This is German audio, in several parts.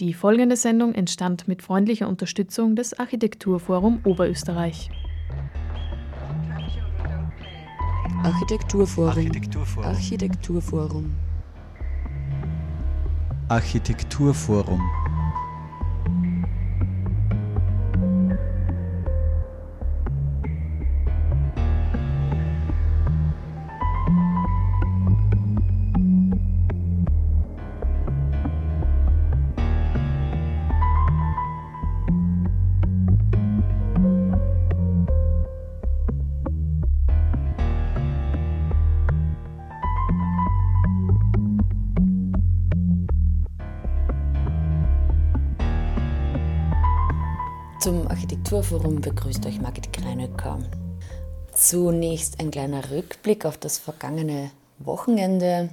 Die folgende Sendung entstand mit freundlicher Unterstützung des Architekturforum Oberösterreich. Architekturforum. Architekturforum. Architekturforum. Architekturforum. Architekturforum begrüßt euch Margit Kreinöcker. Zunächst ein kleiner Rückblick auf das vergangene Wochenende,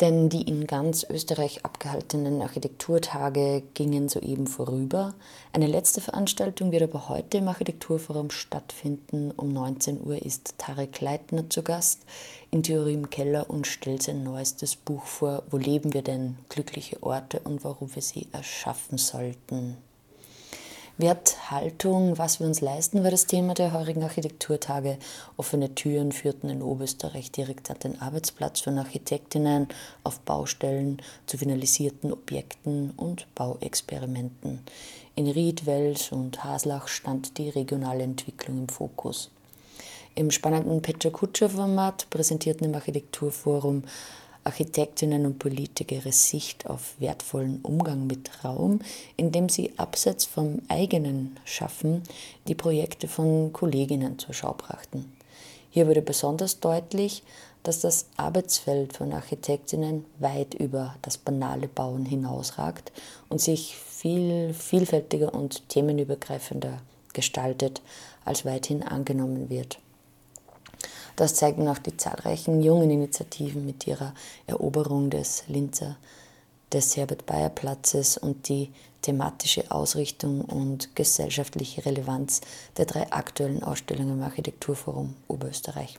denn die in ganz Österreich abgehaltenen Architekturtage gingen soeben vorüber. Eine letzte Veranstaltung wird aber heute im Architekturforum stattfinden. Um 19 Uhr ist Tarek Leitner zu Gast in Theorie im Keller und stellt sein neuestes Buch vor, Wo leben wir denn? Glückliche Orte und warum wir sie erschaffen sollten. Werthaltung, was wir uns leisten, war das Thema der heurigen Architekturtage. Offene Türen führten in Oberösterreich direkt an den Arbeitsplatz von Architektinnen auf Baustellen zu finalisierten Objekten und Bauexperimenten. In Ried, Wels und Haslach stand die regionale Entwicklung im Fokus. Im spannenden Pecha-Kutscher-Format präsentierten im Architekturforum Architektinnen und Politiker ihre Sicht auf wertvollen Umgang mit Raum, indem sie abseits vom eigenen Schaffen die Projekte von Kolleginnen zur Schau brachten. Hier wurde besonders deutlich, dass das Arbeitsfeld von Architektinnen weit über das banale Bauen hinausragt und sich viel vielfältiger und themenübergreifender gestaltet, als weithin angenommen wird. Das zeigen auch die zahlreichen jungen Initiativen mit ihrer Eroberung des Linzer, des Herbert-Bayer-Platzes und die thematische Ausrichtung und gesellschaftliche Relevanz der drei aktuellen Ausstellungen im Architekturforum Oberösterreich.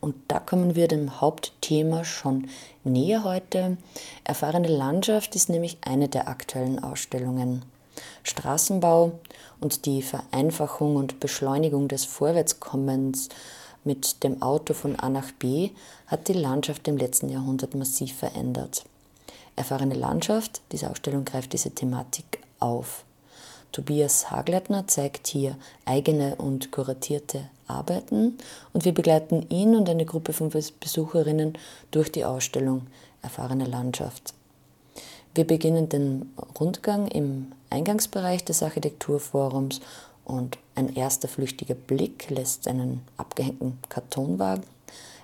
Und da kommen wir dem Hauptthema schon näher heute. Erfahrene Landschaft ist nämlich eine der aktuellen Ausstellungen. Straßenbau und die Vereinfachung und Beschleunigung des Vorwärtskommens mit dem Auto von A nach B hat die Landschaft im letzten Jahrhundert massiv verändert. Erfahrene Landschaft, diese Ausstellung greift diese Thematik auf. Tobias Hagleitner zeigt hier eigene und kuratierte Arbeiten und wir begleiten ihn und eine Gruppe von Besucherinnen durch die Ausstellung Erfahrene Landschaft. Wir beginnen den Rundgang im Eingangsbereich des Architekturforums und ein erster flüchtiger Blick lässt einen abgehängten Kartonwagen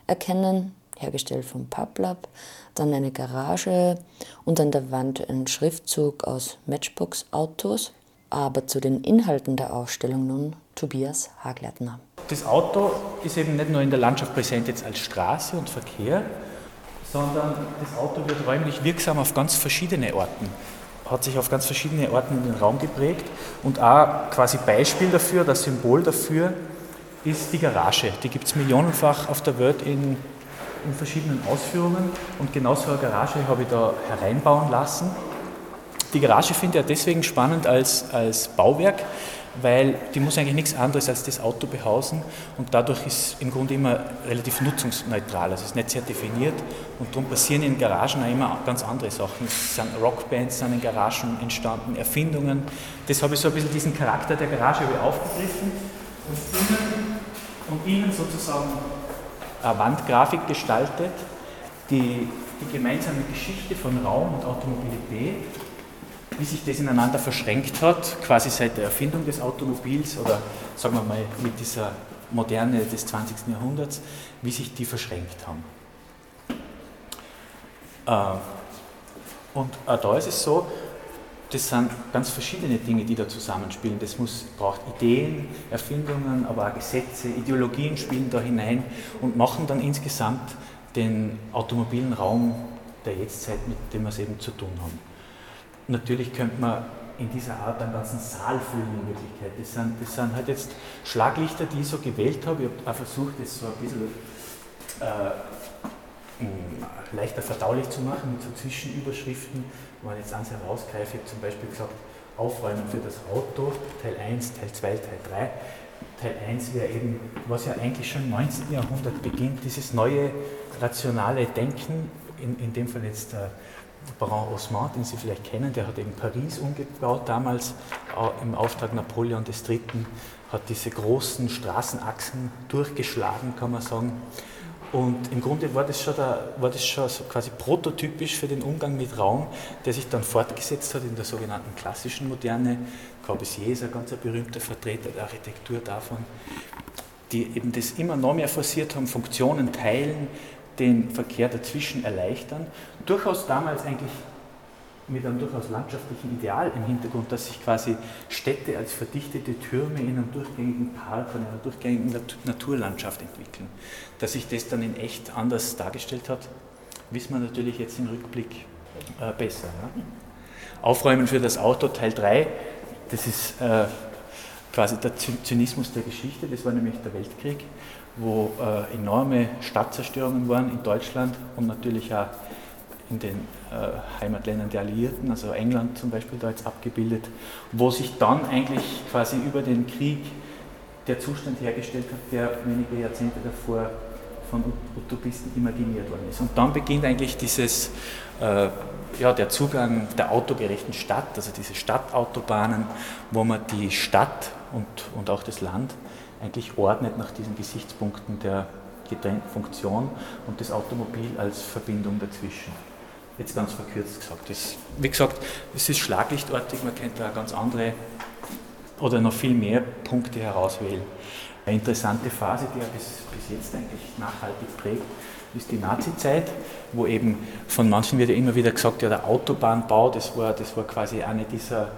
erkennen, hergestellt vom PubLab, dann eine Garage und an der Wand ein Schriftzug aus Matchbox-Autos. Aber zu den Inhalten der Ausstellung nun Tobias Hagleitner. Das Auto ist eben nicht nur in der Landschaft präsent jetzt als Straße und Verkehr, sondern das Auto wird räumlich wirksam auf ganz verschiedene Orten hat sich auf ganz verschiedene Orten in den Raum geprägt. Und auch quasi Beispiel dafür, das Symbol dafür ist die Garage. Die gibt es millionenfach auf der Welt in, in verschiedenen Ausführungen. Und genau so eine Garage habe ich da hereinbauen lassen. Die Garage finde ich ja deswegen spannend als, als Bauwerk, weil die muss eigentlich nichts anderes als das Auto behausen und dadurch ist im Grunde immer relativ nutzungsneutral. Also es ist nicht sehr definiert und darum passieren in Garagen auch immer ganz andere Sachen. Es sind Rockbands sind in Garagen entstanden, Erfindungen. Das habe ich so ein bisschen diesen Charakter der Garage aufgegriffen und innen, und innen sozusagen eine Wandgrafik gestaltet, die die gemeinsame Geschichte von Raum und Automobilität wie sich das ineinander verschränkt hat, quasi seit der Erfindung des Automobils oder sagen wir mal mit dieser Moderne des 20. Jahrhunderts, wie sich die verschränkt haben. Äh, und auch da ist es so, das sind ganz verschiedene Dinge, die da zusammenspielen. Das muss, braucht Ideen, Erfindungen, aber auch Gesetze, Ideologien spielen da hinein und machen dann insgesamt den automobilen Raum der Jetztzeit, mit dem wir es eben zu tun haben. Natürlich könnte man in dieser Art einen ganzen Saal füllen in Wirklichkeit. Das sind, das sind halt jetzt Schlaglichter, die ich so gewählt habe. Ich habe auch versucht, das so ein bisschen äh, leichter verdaulich zu machen mit so Zwischenüberschriften, wo man jetzt eins herausgreife, ich habe zum Beispiel gesagt, Aufräumen für das Auto, Teil 1, Teil 2, Teil 3. Teil 1 wäre eben, was ja eigentlich schon im 19. Jahrhundert beginnt, dieses neue rationale Denken, in, in dem Fall jetzt der Baron Haussmann, den Sie vielleicht kennen, der hat eben Paris umgebaut damals im Auftrag Napoleon III., hat diese großen Straßenachsen durchgeschlagen, kann man sagen. Und im Grunde war das schon, der, war das schon so quasi prototypisch für den Umgang mit Raum, der sich dann fortgesetzt hat in der sogenannten klassischen Moderne. Corbusier ist ein ganz berühmter Vertreter der Architektur davon, die eben das immer noch mehr forciert haben, Funktionen teilen, den Verkehr dazwischen erleichtern. Durchaus damals eigentlich mit einem durchaus landschaftlichen Ideal im Hintergrund, dass sich quasi Städte als verdichtete Türme in einem durchgängigen Park und einer durchgängigen Naturlandschaft entwickeln. Dass sich das dann in echt anders dargestellt hat, wissen wir natürlich jetzt im Rückblick äh, besser. Ja? Aufräumen für das Auto Teil 3, das ist äh, quasi der Zynismus der Geschichte, das war nämlich der Weltkrieg, wo äh, enorme Stadtzerstörungen waren in Deutschland und natürlich auch in den äh, Heimatländern der Alliierten, also England zum Beispiel da jetzt abgebildet, wo sich dann eigentlich quasi über den Krieg der Zustand hergestellt hat, der wenige Jahrzehnte davor von Utopisten imaginiert worden ist. Und dann beginnt eigentlich dieses, äh, ja, der Zugang der autogerechten Stadt, also diese Stadtautobahnen, wo man die Stadt und, und auch das Land eigentlich ordnet nach diesen Gesichtspunkten der getrennten Funktion und das Automobil als Verbindung dazwischen. Jetzt ganz verkürzt gesagt. Das, wie gesagt, es ist schlaglichtartig, man könnte da ganz andere oder noch viel mehr Punkte herauswählen. Eine interessante Phase, die ja bis, bis jetzt eigentlich nachhaltig prägt, ist die Nazi-Zeit, wo eben von manchen wird ja immer wieder gesagt, ja der Autobahnbau, das war, das war quasi eine dieser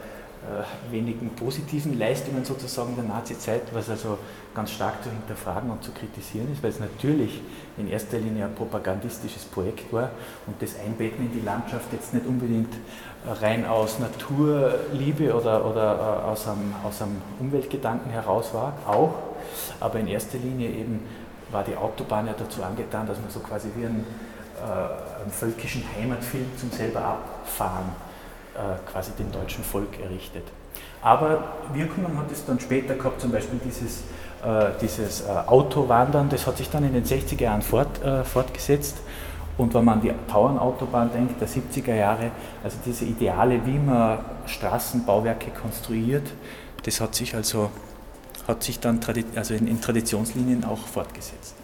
wenigen positiven Leistungen sozusagen der Nazi-Zeit, was also ganz stark zu hinterfragen und zu kritisieren ist, weil es natürlich in erster Linie ein propagandistisches Projekt war und das Einbetten in die Landschaft jetzt nicht unbedingt rein aus Naturliebe oder, oder äh, aus, einem, aus einem Umweltgedanken heraus war, auch, aber in erster Linie eben war die Autobahn ja dazu angetan, dass man so quasi wie einen, äh, einen völkischen Heimatfilm zum selber abfahren äh, quasi dem deutschen Volk errichtet. Aber Wirkungen hat es dann später gehabt, zum Beispiel dieses, äh, dieses äh, Autowandern, das hat sich dann in den 60er Jahren fort, äh, fortgesetzt. Und wenn man an die Tauernautobahn denkt, der 70er Jahre, also diese Ideale, wie man Straßenbauwerke konstruiert, das hat sich also hat sich dann also in, in Traditionslinien auch fortgesetzt.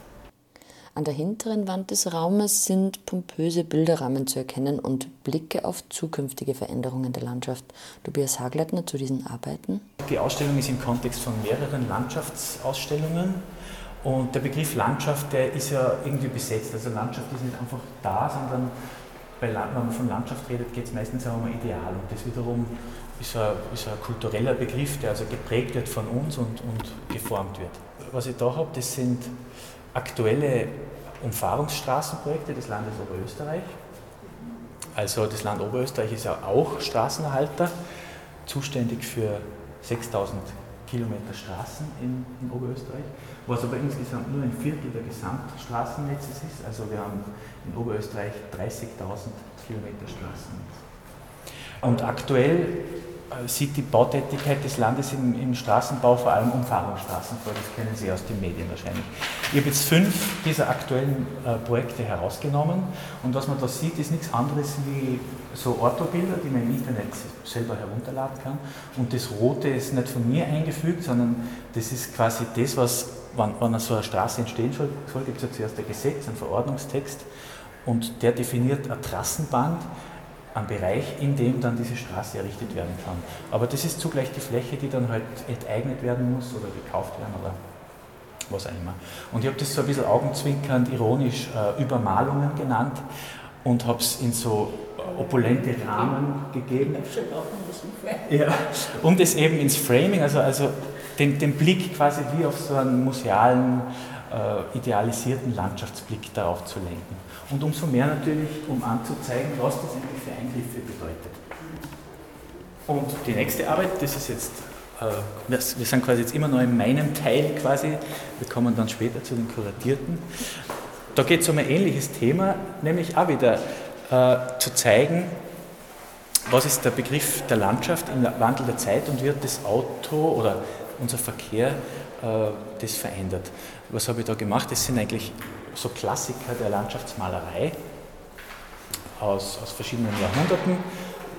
An der hinteren Wand des Raumes sind pompöse Bilderrahmen zu erkennen und Blicke auf zukünftige Veränderungen der Landschaft. Tobias Hagleitner zu diesen Arbeiten. Die Ausstellung ist im Kontext von mehreren Landschaftsausstellungen. Und der Begriff Landschaft, der ist ja irgendwie besetzt. Also Landschaft ist nicht einfach da, sondern bei, wenn man von Landschaft redet, geht es meistens auch um ein Ideal. Und das wiederum ist ein, ist ein kultureller Begriff, der also geprägt wird von uns und, und geformt wird. Was ich da habe, das sind aktuelle Umfahrungsstraßenprojekte des Landes Oberösterreich. Also das Land Oberösterreich ist ja auch Straßenerhalter, zuständig für 6000 Kilometer Straßen in, in, Oberösterreich, was aber insgesamt nur ein Viertel der Gesamtstraßennetzes ist. Also wir haben in Oberösterreich 30.000 Kilometer Straßennetz. Und aktuell sieht die Bautätigkeit des Landes im, im, Straßenbau vor allem Umfahrungsstraßen vor. Das kennen Sie aus den Medien wahrscheinlich. Ich habe jetzt fünf dieser aktuellen äh, Projekte herausgenommen und was man da sieht, ist nichts anderes wie so Orthobilder, die man im Internet selber herunterladen kann. Und das Rote ist nicht von mir eingefügt, sondern das ist quasi das, was, wann, wann so eine Straße entstehen soll, gibt es ja zuerst ein Gesetz, einen Verordnungstext und der definiert ein Trassenband am Bereich, in dem dann diese Straße errichtet werden kann. Aber das ist zugleich die Fläche, die dann halt enteignet werden muss oder gekauft werden oder was auch immer. Und ich habe das so ein bisschen augenzwinkernd, ironisch äh, Übermalungen genannt und habe es in so opulente Rahmen gegeben. Ja, um das eben ins Framing, also, also den, den Blick quasi wie auf so einen musealen, äh, idealisierten Landschaftsblick darauf zu lenken. Und umso mehr natürlich, um anzuzeigen, was das eigentlich für Eingriffe bedeutet. Und die nächste Arbeit, das ist jetzt, äh, wir sind quasi jetzt immer noch in meinem Teil quasi, wir kommen dann später zu den Kuratierten. Da geht es um ein ähnliches Thema, nämlich auch wieder äh, zu zeigen, was ist der Begriff der Landschaft im Wandel der Zeit und wird das Auto oder unser Verkehr äh, das verändert. Was habe ich da gemacht? Das sind eigentlich so Klassiker der Landschaftsmalerei aus, aus verschiedenen Jahrhunderten.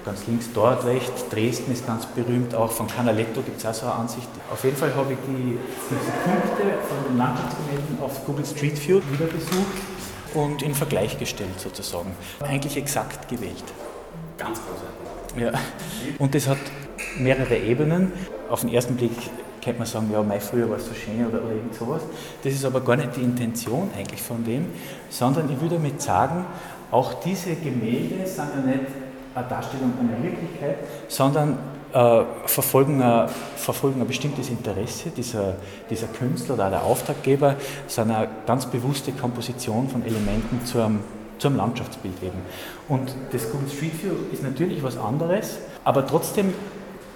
Ganz links dort recht, Dresden ist ganz berühmt, auch von Canaletto gibt es auch so eine Ansicht. Auf jeden Fall habe ich die, diese Punkte von den Landschaftsgemälden auf Google Street View wieder besucht und in Vergleich gestellt sozusagen. Eigentlich exakt gewählt. Ganz großartig. Ja. Und das hat mehrere Ebenen. Auf den ersten Blick könnte man sagen, ja, mein früher war es so schön oder, irgend sowas. Das ist aber gar nicht die Intention eigentlich von dem, sondern ich würde damit sagen, auch diese Gemälde sind ja nicht eine Darstellung einer Wirklichkeit, sondern äh, verfolgen, ein, verfolgen ein bestimmtes Interesse dieser, dieser Künstler oder der Auftraggeber, sind eine ganz bewusste Komposition von Elementen zu einem, zu Landschaftsbild eben. Und das Google Street View ist natürlich was anderes, aber trotzdem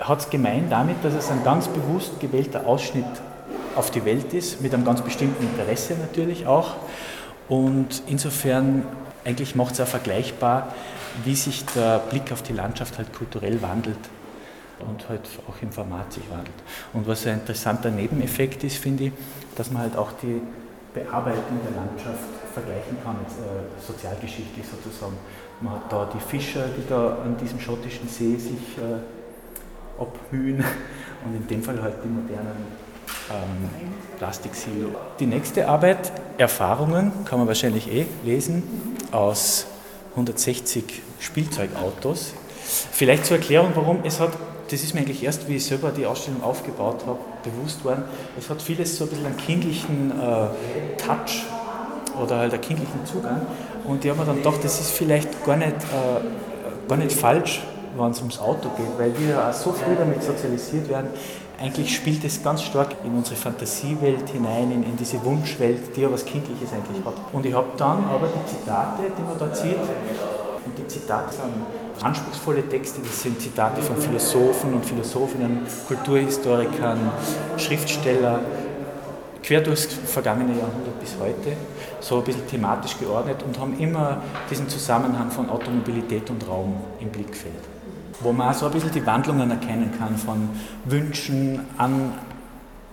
hat es gemein damit, dass es ein ganz bewusst gewählter Ausschnitt auf die Welt ist, mit einem ganz bestimmten Interesse natürlich auch. Und insofern eigentlich macht es auch vergleichbar, wie sich der Blick auf die Landschaft halt kulturell wandelt und halt auch im Format sich wandelt. Und was ein interessanter Nebeneffekt ist, finde ich, dass man halt auch die Bearbeitung der Landschaft vergleichen kann, jetzt, äh, sozialgeschichtlich sozusagen. Man hat da die Fischer, die da an diesem schottischen See sich äh, abmühen und in dem Fall halt die modernen ähm, Plastiksilo. Die nächste Arbeit, Erfahrungen, kann man wahrscheinlich eh lesen, aus 160 Spielzeugautos. Vielleicht zur Erklärung, warum es hat, das ist mir eigentlich erst, wie ich selber die Ausstellung aufgebaut habe, bewusst worden, es hat vieles so ein bisschen einen kindlichen äh, Touch oder halt einen kindlichen Zugang und ich habe mir dann gedacht, das ist vielleicht gar nicht, äh, gar nicht falsch, wenn es ums Auto geht, weil wir ja auch so früh damit sozialisiert werden. Eigentlich spielt es ganz stark in unsere Fantasiewelt hinein, in, in diese Wunschwelt, die ja was Kindliches eigentlich hat. Und ich habe dann aber die Zitate, die man da sieht, und die Zitate sind anspruchsvolle Texte, das sind Zitate von Philosophen und Philosophinnen, Kulturhistorikern, Schriftsteller, quer durchs vergangene Jahrhundert bis heute, so ein bisschen thematisch geordnet und haben immer diesen Zusammenhang von Automobilität und Raum im Blickfeld wo man so ein bisschen die Wandlungen erkennen kann von Wünschen an,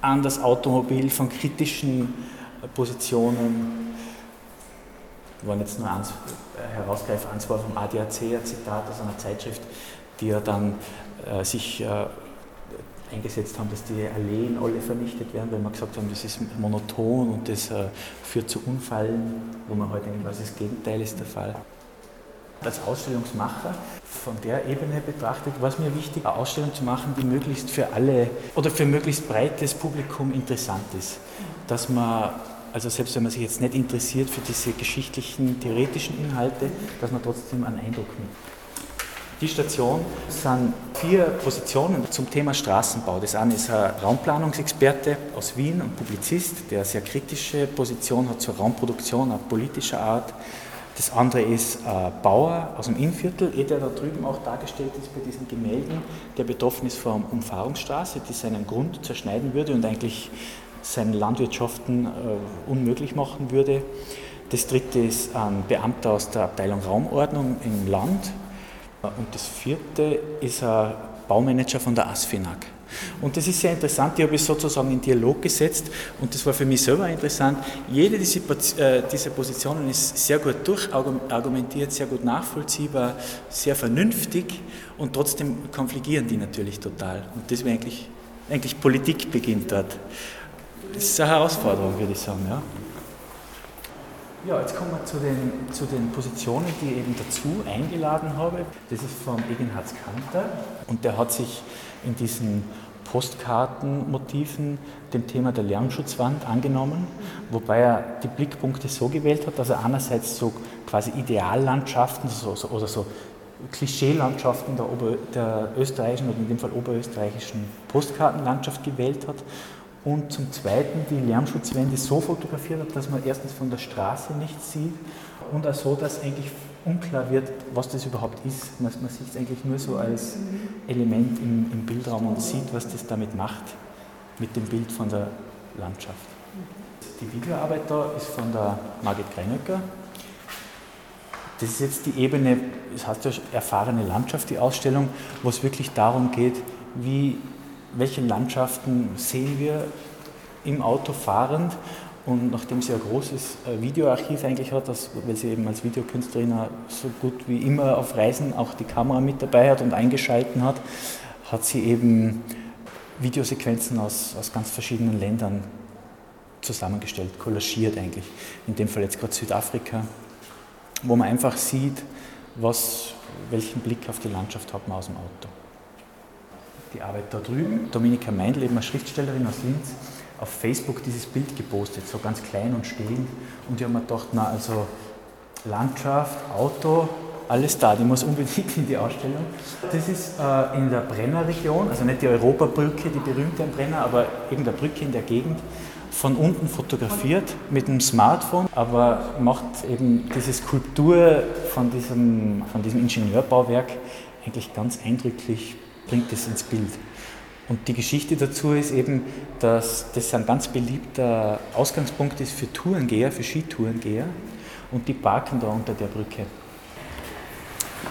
an das Automobil, von kritischen Positionen. Wir wollen jetzt nur eins äh, herausgreifen, eins war vom ADAC, ein Zitat aus einer Zeitschrift, die ja dann äh, sich äh, eingesetzt haben, dass die Alleen alle vernichtet werden, weil wir gesagt haben, das ist monoton und das äh, führt zu Unfallen, wo man heute eigentlich weiß, das Gegenteil ist der Fall. Als Ausstellungsmacher von der Ebene betrachtet, war es mir wichtig, eine Ausstellung zu machen, die möglichst für alle oder für möglichst breites Publikum interessant ist. Dass man, also selbst wenn man sich jetzt nicht interessiert für diese geschichtlichen, theoretischen Inhalte, dass man trotzdem einen Eindruck mit. Die Station sind vier Positionen zum Thema Straßenbau. Das eine ist ein Raumplanungsexperte aus Wien und Publizist, der eine sehr kritische Position hat zur Raumproduktion, auch politischer Art. Das andere ist äh, Bauer aus dem Innviertel, eh der da drüben auch dargestellt ist bei diesen Gemälden, der betroffen ist von Umfahrungsstraße, die seinen Grund zerschneiden würde und eigentlich seine Landwirtschaften äh, unmöglich machen würde. Das dritte ist ein Beamter aus der Abteilung Raumordnung im Land. Und das vierte ist ein Baumanager von der ASFINAG. Und das ist sehr interessant, die habe ich sozusagen in Dialog gesetzt und das war für mich selber interessant. Jede äh, dieser Positionen ist sehr gut durchargumentiert, sehr gut nachvollziehbar, sehr vernünftig und trotzdem konfligieren die natürlich total. Und das wäre eigentlich, eigentlich Politik beginnt dort. Das ist eine Herausforderung, würde ich sagen. Ja. Ja, jetzt kommen wir zu den, zu den Positionen, die ich eben dazu eingeladen habe. Das ist von Egenhard Kanter und der hat sich in diesen Postkartenmotiven dem Thema der Lärmschutzwand angenommen, wobei er die Blickpunkte so gewählt hat, dass er einerseits so quasi Ideallandschaften so, so, oder so Klischeelandschaften der, Ober, der österreichischen oder in dem Fall oberösterreichischen Postkartenlandschaft gewählt hat und zum Zweiten die Lärmschutzwände so fotografiert hat, dass man erstens von der Straße nichts sieht und auch so, dass eigentlich unklar wird, was das überhaupt ist. Man, man sieht es eigentlich nur so als Element im, im, Bildraum und sieht, was das damit macht, mit dem Bild von der Landschaft. Die Videoarbeit da ist von der Margit Greinöcker. Das ist jetzt die Ebene, das heißt ja erfahrene Landschaft, die Ausstellung, wo es wirklich darum geht, wie, welche Landschaften sehen wir im Auto fahrend. Und nachdem sie ein großes äh, Videoarchiv eigentlich hat, dass, weil sie eben als Videokünstlerin so gut wie immer auf Reisen auch die Kamera mit dabei hat und eingeschalten hat, hat sie eben Videosequenzen aus, aus ganz verschiedenen Ländern zusammengestellt, kollagiert eigentlich. In dem Fall jetzt gerade Südafrika, wo man einfach sieht, was, welchen Blick auf die Landschaft hat man aus dem Auto. Die Arbeit da drüben, Dominika Meindl, eben eine Schriftstellerin aus Linz, auf Facebook dieses Bild gepostet, so ganz klein und stehend. Und ich habe mir gedacht, na also Landschaft, Auto, alles da, die muss unbedingt in die Ausstellung. Das ist äh, in der Brenner-Region, also nicht die Europabrücke, die berühmte am Brenner, aber eben der Brücke in der Gegend, von unten fotografiert mit dem Smartphone, aber macht eben diese Skulptur von diesem, von diesem Ingenieurbauwerk eigentlich ganz eindrücklich, bringt es ins Bild. Und die Geschichte dazu ist eben, dass das ein ganz beliebter Ausgangspunkt ist für Tourengeher, für Skitourengeher und die parken da unter der Brücke.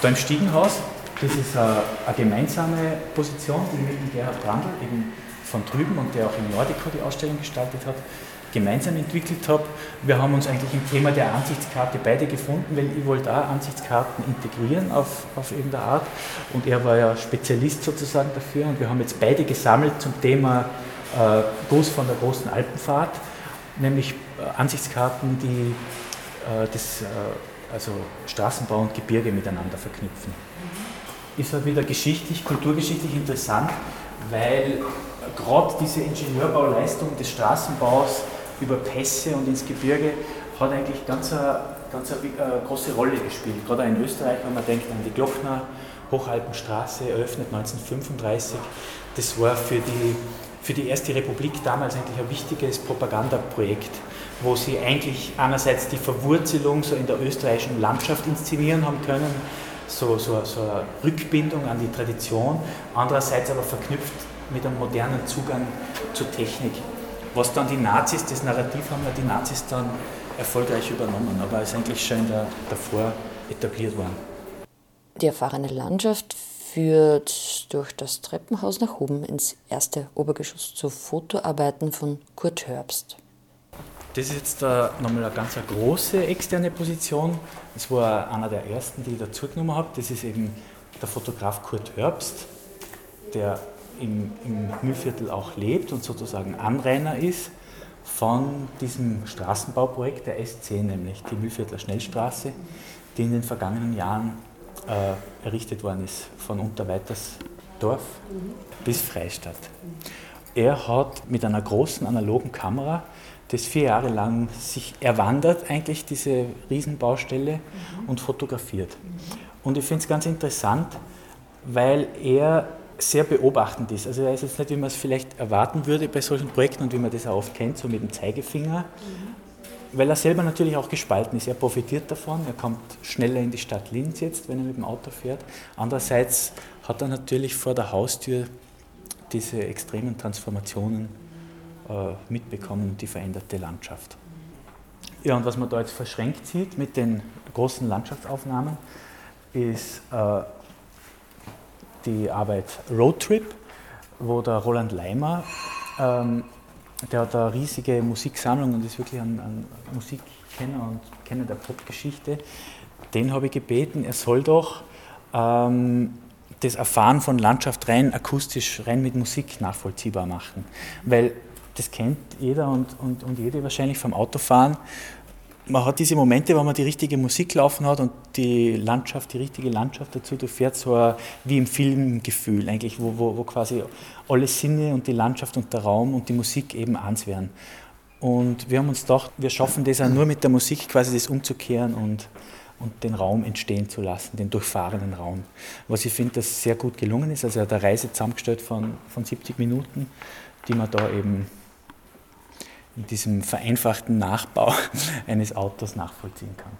Da im Stiegenhaus, das ist eine, eine gemeinsame Position, die mit Gerhard Brandl eben von drüben und der auch im Nordico die Ausstellung gestaltet hat, gemeinsam entwickelt habe. Wir haben uns eigentlich im Thema der Ansichtskarte beide gefunden, weil ich wollte auch Ansichtskarten integrieren auf, auf irgendeine Art und er war ja Spezialist sozusagen dafür und wir haben jetzt beide gesammelt zum Thema äh, Gruß von der großen Alpenfahrt, nämlich äh, Ansichtskarten, die äh, das, äh, also Straßenbau und Gebirge miteinander verknüpfen. Ist halt wieder geschichtlich, kulturgeschichtlich interessant, weil gerade diese Ingenieurbauleistung des Straßenbaus über Pässe und ins Gebirge hat eigentlich ganz eine, ganz eine, eine große Rolle gespielt. Gerade in Österreich, wenn man denkt an die Glockner Hochalpenstraße, eröffnet 1935. Das war für die, für die Erste Republik damals eigentlich ein wichtiges Propagandaprojekt, wo sie eigentlich einerseits die Verwurzelung so in der österreichischen Landschaft inszenieren haben können, so, so, so eine Rückbindung an die Tradition, andererseits aber verknüpft mit einem modernen Zugang zur Technik. Was dann die Nazis, das Narrativ haben ja die Nazis dann erfolgreich übernommen, aber ist eigentlich schon da, davor etabliert worden. Die erfahrene Landschaft führt durch das Treppenhaus nach oben ins erste Obergeschoss zu Fotoarbeiten von Kurt Herbst. Das ist jetzt uh, nochmal eine ganz große externe Position. Das war einer der ersten, die ich dazu genommen habe. Das ist eben der Fotograf Kurt Herbst, der im, im Mühlviertel auch lebt und sozusagen Anrainer ist von diesem Straßenbauprojekt der S10, nämlich die Mühlviertler Schnellstraße, die in den vergangenen Jahren äh, errichtet worden ist, von Unterweitersdorf mhm. bis Freistadt. Er hat mit einer großen analogen Kamera das vier Jahre lang sich erwandert, eigentlich diese Riesenbaustelle mhm. und fotografiert. Mhm. Und ich finde es ganz interessant, weil er sehr beobachtend ist. Also er ist jetzt nicht, wie man es vielleicht erwarten würde bei solchen Projekten und wie man das auch oft kennt, so mit dem Zeigefinger, mhm. weil er selber natürlich auch gespalten ist. Er profitiert davon, er kommt schneller in die Stadt Linz jetzt, wenn er mit dem Auto fährt. Andererseits hat er natürlich vor der Haustür diese extremen Transformationen äh, mitbekommen und die veränderte Landschaft. Ja, und was man da jetzt verschränkt sieht mit den großen Landschaftsaufnahmen, ist äh, die Arbeit Road Trip, wo der Roland Leimer, ähm, der hat eine riesige Musiksammlung und ist wirklich ein, ein Musikkenner und Kenner der Popgeschichte, den habe ich gebeten, er soll doch ähm, das Erfahren von Landschaft rein akustisch, rein mit Musik nachvollziehbar machen. Weil das kennt jeder und, und, und jede wahrscheinlich vom Autofahren man hat diese Momente, wo man die richtige Musik laufen hat und die Landschaft, die richtige Landschaft dazu, du fährst so wie im Filmgefühl eigentlich, wo, wo, wo quasi alle Sinne und die Landschaft und der Raum und die Musik eben eins werden. Und wir haben uns gedacht, wir schaffen das auch nur mit der Musik quasi das umzukehren und, und den Raum entstehen zu lassen, den durchfahrenen Raum. Was ich finde, das sehr gut gelungen ist. Also er eine Reise zusammengestellt von, von 70 Minuten, die man da eben in diesem vereinfachten Nachbau eines Autos nachvollziehen kann.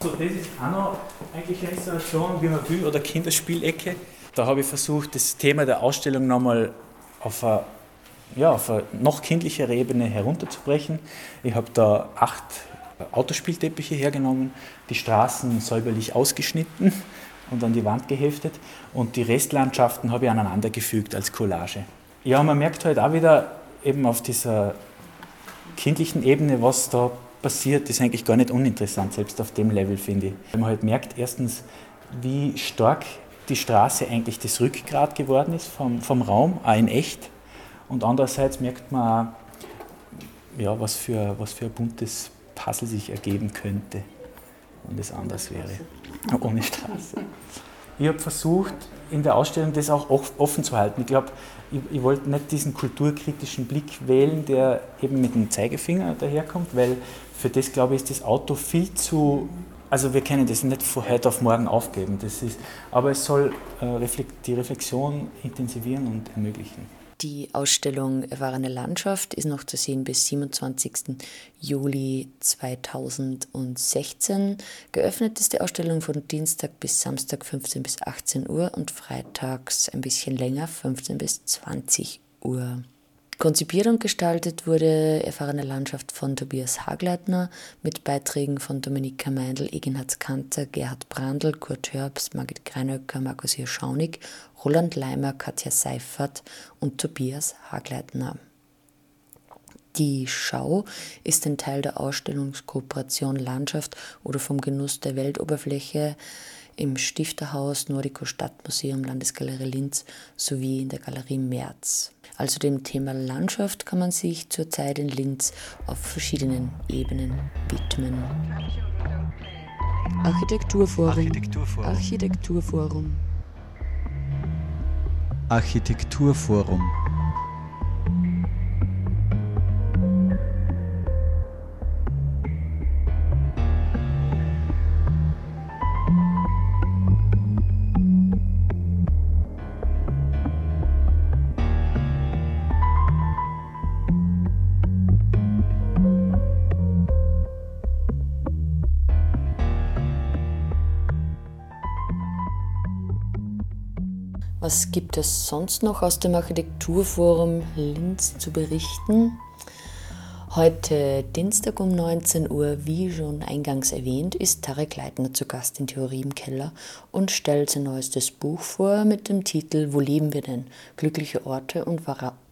So, das ist auch noch eigentlich eine Installation, wie man will, oder Kinderspielecke. Da habe ich versucht, das Thema der Ausstellung nochmal auf eine ja, auf eine noch kindlichere Ebene herunterzubrechen. Ich habe da acht Autospielteppiche hergenommen, die Straßen säuberlich ausgeschnitten und an die Wand geheftet und die Restlandschaften habe ich aneinandergefügt als Collage. Ja, man merkt halt auch wieder eben auf dieser kindlichen Ebene, was da passiert, ist eigentlich gar nicht uninteressant, selbst auf dem Level finde ich. Weil man halt merkt, erstens, wie stark die Straße eigentlich das Rückgrat geworden ist vom, vom Raum, auch in echt. Und andererseits merkt man auch, ja, was, für, was für ein buntes Puzzle sich ergeben könnte, wenn das anders wäre. Ohne Straße. Ich habe versucht, in der Ausstellung das auch offen zu halten. Ich glaube, ich, ich wollte nicht diesen kulturkritischen Blick wählen, der eben mit dem Zeigefinger daherkommt, weil für das, glaube ich, ist das Auto viel zu. Also wir können das nicht von heute auf morgen aufgeben. Das ist, aber es soll äh, die Reflexion intensivieren und ermöglichen. Die Ausstellung Erfahrene Landschaft ist noch zu sehen bis 27. Juli 2016. Geöffnet ist die Ausstellung von Dienstag bis Samstag 15 bis 18 Uhr und freitags ein bisschen länger 15 bis 20 Uhr. Konzipiert und gestaltet wurde Erfahrene Landschaft von Tobias Hagleitner mit Beiträgen von Dominika Meindl, Eginhard Kanter, Gerhard Brandl, Kurt Hörbs, Margit Greinöcker, Markus Hirschaunig, Roland Leimer, Katja Seifert und Tobias Hagleitner. Die Schau ist ein Teil der Ausstellungskooperation Landschaft oder vom Genuss der Weltoberfläche im Stifterhaus Nordico Stadtmuseum Landesgalerie Linz sowie in der Galerie Merz. Also dem Thema Landschaft kann man sich zurzeit in Linz auf verschiedenen Ebenen widmen. Architekturforum. Architekturforum. Architekturforum. Architekturforum. Was gibt es sonst noch aus dem Architekturforum Linz zu berichten? Heute Dienstag um 19 Uhr, wie schon eingangs erwähnt, ist Tarek Leitner zu Gast in Theorie im Keller und stellt sein neuestes Buch vor mit dem Titel Wo leben wir denn? Glückliche Orte und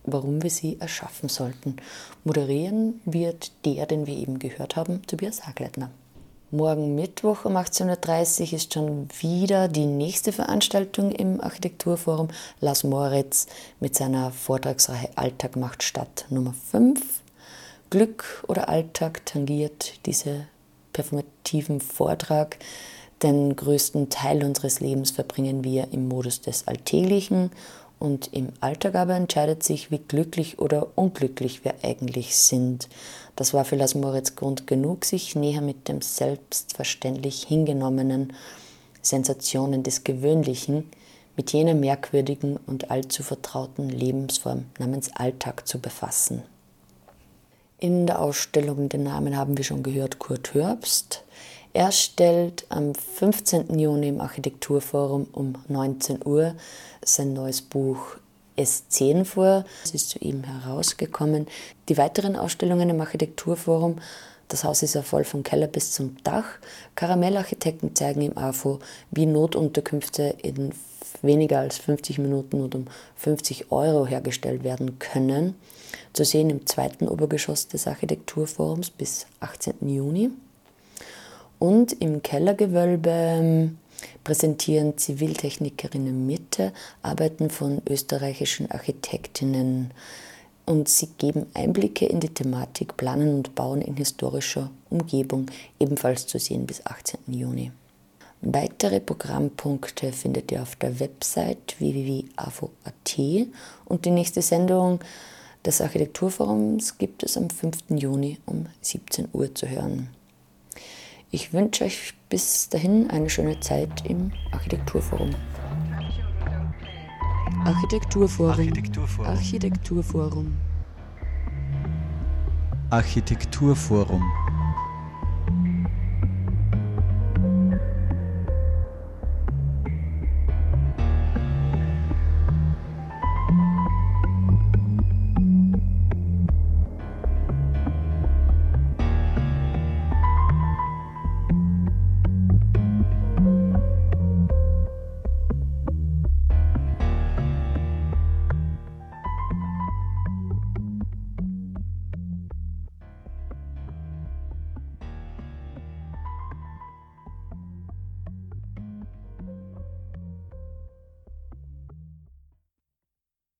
warum wir sie erschaffen sollten. Moderieren wird der, den wir eben gehört haben, Tobias Hagleitner. Morgen Mittwoch um 18.30 Uhr ist schon wieder die nächste Veranstaltung im Architekturforum Las Moritz mit seiner Vortragsreihe Alltag macht Stadt Nummer 5. Glück oder Alltag tangiert diese performativen Vortrag. Den größten Teil unseres Lebens verbringen wir im Modus des Alltäglichen und im Alltag aber entscheidet sich, wie glücklich oder unglücklich wir eigentlich sind. Das war für Las Moritz Grund genug, sich näher mit dem selbstverständlich hingenommenen Sensationen des Gewöhnlichen, mit jener merkwürdigen und allzu vertrauten Lebensform namens Alltag zu befassen. In der Ausstellung, den Namen haben wir schon gehört, Kurt Hörbst. Er stellt am 15. Juni im Architekturforum um 19 Uhr sein neues Buch S10 vor. Es ist zu ihm herausgekommen. Die weiteren Ausstellungen im Architekturforum, das Haus ist ja voll vom Keller bis zum Dach. Karamellarchitekten zeigen im AFO, wie Notunterkünfte in weniger als 50 Minuten und um 50 Euro hergestellt werden können. Zu sehen im zweiten Obergeschoss des Architekturforums bis 18. Juni. Und im Kellergewölbe präsentieren Ziviltechnikerinnen Mitte Arbeiten von österreichischen Architektinnen und sie geben Einblicke in die Thematik Planen und Bauen in historischer Umgebung, ebenfalls zu sehen bis 18. Juni. Weitere Programmpunkte findet ihr auf der Website www.avo.at und die nächste Sendung des Architekturforums gibt es am 5. Juni um 17 Uhr zu hören. Ich wünsche euch bis dahin eine schöne Zeit im Architekturforum. Architekturforum. Architekturforum. Architekturforum. Architekturforum.